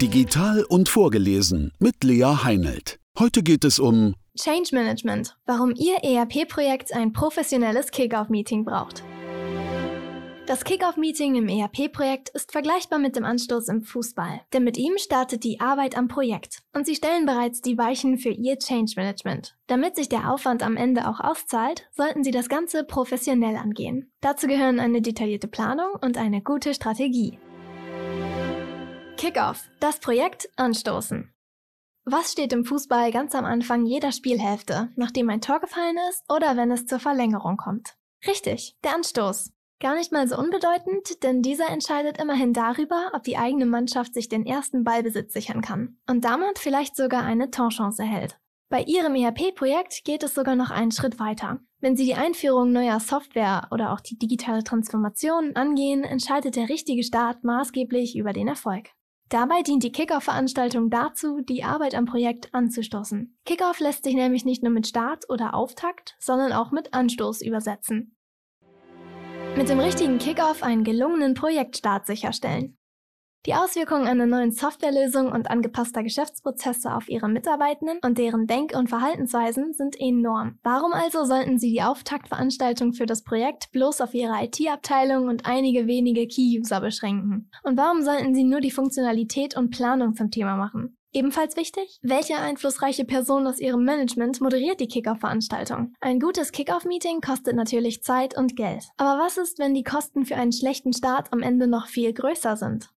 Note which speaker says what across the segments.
Speaker 1: Digital und vorgelesen mit Lea Heinelt. Heute geht es um
Speaker 2: Change Management, warum Ihr ERP-Projekt ein professionelles Kickoff-Meeting braucht. Das Kickoff-Meeting im ERP-Projekt ist vergleichbar mit dem Anstoß im Fußball, denn mit ihm startet die Arbeit am Projekt und Sie stellen bereits die Weichen für Ihr Change Management. Damit sich der Aufwand am Ende auch auszahlt, sollten Sie das Ganze professionell angehen. Dazu gehören eine detaillierte Planung und eine gute Strategie. Kickoff, das Projekt anstoßen. Was steht im Fußball ganz am Anfang jeder Spielhälfte, nachdem ein Tor gefallen ist oder wenn es zur Verlängerung kommt? Richtig, der Anstoß. Gar nicht mal so unbedeutend, denn dieser entscheidet immerhin darüber, ob die eigene Mannschaft sich den ersten Ballbesitz sichern kann und damit vielleicht sogar eine Torchance erhält. Bei Ihrem ERP-Projekt geht es sogar noch einen Schritt weiter. Wenn Sie die Einführung neuer Software oder auch die digitale Transformation angehen, entscheidet der richtige Start maßgeblich über den Erfolg. Dabei dient die Kickoff-Veranstaltung dazu, die Arbeit am Projekt anzustoßen. Kickoff lässt sich nämlich nicht nur mit Start oder Auftakt, sondern auch mit Anstoß übersetzen mit dem richtigen Kickoff einen gelungenen Projektstart sicherstellen. Die Auswirkungen einer neuen Softwarelösung und angepasster Geschäftsprozesse auf Ihre Mitarbeitenden und deren Denk- und Verhaltensweisen sind enorm. Warum also sollten Sie die Auftaktveranstaltung für das Projekt bloß auf Ihre IT-Abteilung und einige wenige Key-User beschränken? Und warum sollten Sie nur die Funktionalität und Planung zum Thema machen? Ebenfalls wichtig, welche einflussreiche Person aus Ihrem Management moderiert die Kickoff-Veranstaltung? Ein gutes Kickoff-Meeting kostet natürlich Zeit und Geld. Aber was ist, wenn die Kosten für einen schlechten Start am Ende noch viel größer sind?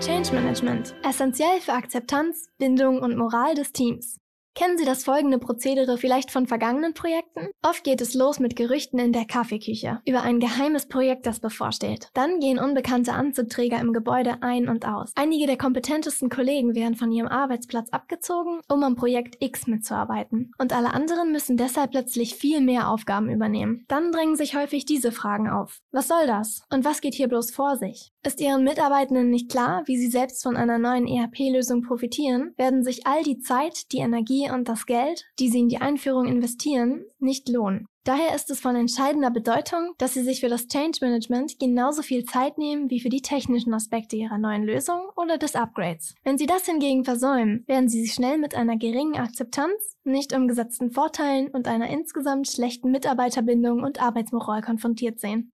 Speaker 2: Change Management. Essentiell für Akzeptanz, Bindung und Moral des Teams. Kennen Sie das folgende Prozedere vielleicht von vergangenen Projekten? Oft geht es los mit Gerüchten in der Kaffeeküche über ein geheimes Projekt, das bevorsteht. Dann gehen unbekannte Anzugträger im Gebäude ein und aus. Einige der kompetentesten Kollegen werden von ihrem Arbeitsplatz abgezogen, um am Projekt X mitzuarbeiten. Und alle anderen müssen deshalb plötzlich viel mehr Aufgaben übernehmen. Dann drängen sich häufig diese Fragen auf. Was soll das? Und was geht hier bloß vor sich? Ist Ihren Mitarbeitenden nicht klar, wie sie selbst von einer neuen ERP-Lösung profitieren, werden sich all die Zeit, die Energie und das Geld, die sie in die Einführung investieren, nicht lohnen. Daher ist es von entscheidender Bedeutung, dass Sie sich für das Change Management genauso viel Zeit nehmen wie für die technischen Aspekte Ihrer neuen Lösung oder des Upgrades. Wenn Sie das hingegen versäumen, werden Sie sich schnell mit einer geringen Akzeptanz, nicht umgesetzten Vorteilen und einer insgesamt schlechten Mitarbeiterbindung und Arbeitsmoral konfrontiert sehen.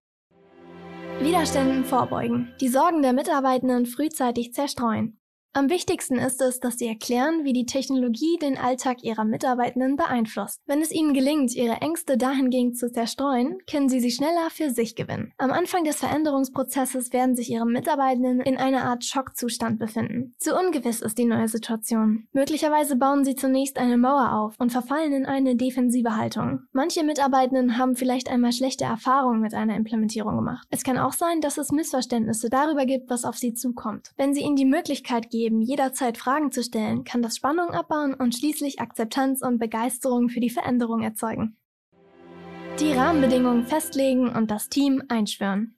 Speaker 2: Widerständen vorbeugen. Die Sorgen der Mitarbeitenden frühzeitig zerstreuen. Am wichtigsten ist es, dass Sie erklären, wie die Technologie den Alltag Ihrer Mitarbeitenden beeinflusst. Wenn es Ihnen gelingt, Ihre Ängste dahingehend zu zerstreuen, können Sie sie schneller für sich gewinnen. Am Anfang des Veränderungsprozesses werden sich Ihre Mitarbeitenden in einer Art Schockzustand befinden. Zu ungewiss ist die neue Situation. Möglicherweise bauen Sie zunächst eine Mauer auf und verfallen in eine defensive Haltung. Manche Mitarbeitenden haben vielleicht einmal schlechte Erfahrungen mit einer Implementierung gemacht. Es kann auch sein, dass es Missverständnisse darüber gibt, was auf Sie zukommt. Wenn Sie ihnen die Möglichkeit geben, geben, jederzeit Fragen zu stellen, kann das Spannung abbauen und schließlich Akzeptanz und Begeisterung für die Veränderung erzeugen. Die Rahmenbedingungen festlegen und das Team einschwören.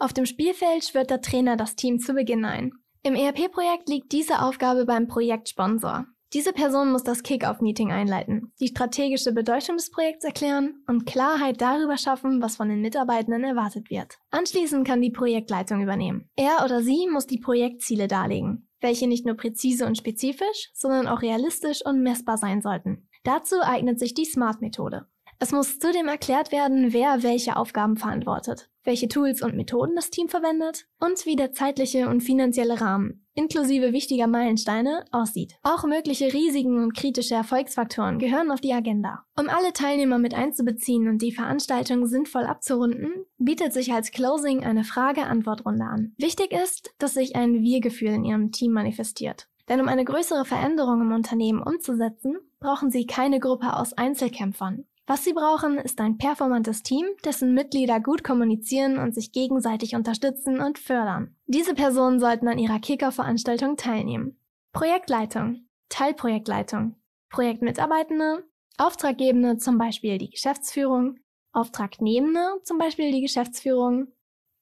Speaker 2: Auf dem Spielfeld schwört der Trainer das Team zu Beginn ein. Im ERP-Projekt liegt diese Aufgabe beim Projektsponsor. Diese Person muss das Kick-Off-Meeting einleiten, die strategische Bedeutung des Projekts erklären und Klarheit darüber schaffen, was von den Mitarbeitenden erwartet wird. Anschließend kann die Projektleitung übernehmen. Er oder sie muss die Projektziele darlegen, welche nicht nur präzise und spezifisch, sondern auch realistisch und messbar sein sollten. Dazu eignet sich die SMART-Methode. Es muss zudem erklärt werden, wer welche Aufgaben verantwortet, welche Tools und Methoden das Team verwendet und wie der zeitliche und finanzielle Rahmen, inklusive wichtiger Meilensteine, aussieht. Auch mögliche Risiken und kritische Erfolgsfaktoren gehören auf die Agenda. Um alle Teilnehmer mit einzubeziehen und die Veranstaltung sinnvoll abzurunden, bietet sich als Closing eine Frage-Antwort-Runde an. Wichtig ist, dass sich ein Wir-Gefühl in Ihrem Team manifestiert. Denn um eine größere Veränderung im Unternehmen umzusetzen, brauchen Sie keine Gruppe aus Einzelkämpfern. Was sie brauchen, ist ein performantes Team, dessen Mitglieder gut kommunizieren und sich gegenseitig unterstützen und fördern. Diese Personen sollten an ihrer Kicker-Veranstaltung teilnehmen. Projektleitung, Teilprojektleitung, Projektmitarbeitende, Auftraggebende, zum Beispiel die Geschäftsführung, Auftragnehmende, zum Beispiel die Geschäftsführung,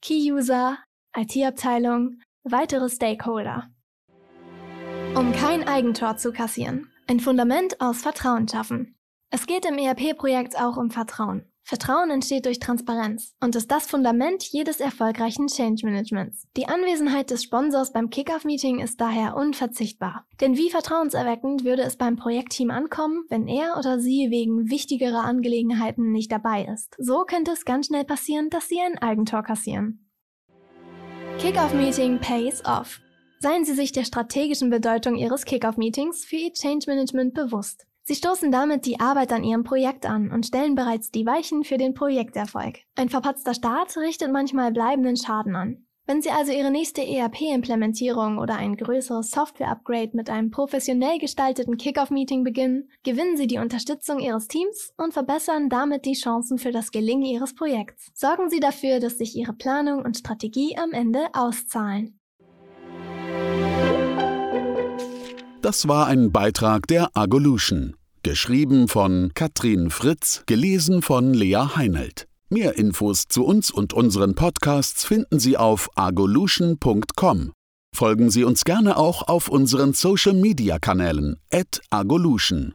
Speaker 2: Key-User, IT-Abteilung, weitere Stakeholder. Um kein Eigentor zu kassieren. Ein Fundament aus Vertrauen schaffen. Es geht im ERP-Projekt auch um Vertrauen. Vertrauen entsteht durch Transparenz und ist das Fundament jedes erfolgreichen Change Managements. Die Anwesenheit des Sponsors beim Kickoff-Meeting ist daher unverzichtbar. Denn wie vertrauenserweckend würde es beim Projektteam ankommen, wenn er oder sie wegen wichtigerer Angelegenheiten nicht dabei ist? So könnte es ganz schnell passieren, dass sie ein Eigentor kassieren. Kickoff-Meeting pays off. Seien Sie sich der strategischen Bedeutung Ihres Kickoff-Meetings für Ihr Change Management bewusst. Sie stoßen damit die Arbeit an Ihrem Projekt an und stellen bereits die Weichen für den Projekterfolg. Ein verpatzter Start richtet manchmal bleibenden Schaden an. Wenn Sie also Ihre nächste ERP-Implementierung oder ein größeres Software-Upgrade mit einem professionell gestalteten Kickoff-Meeting beginnen, gewinnen Sie die Unterstützung Ihres Teams und verbessern damit die Chancen für das Gelingen Ihres Projekts. Sorgen Sie dafür, dass sich Ihre Planung und Strategie am Ende auszahlen.
Speaker 1: Das war ein Beitrag der Agolution. Geschrieben von Katrin Fritz, gelesen von Lea Heinelt. Mehr Infos zu uns und unseren Podcasts finden Sie auf agolution.com. Folgen Sie uns gerne auch auf unseren Social Media Kanälen, agolution.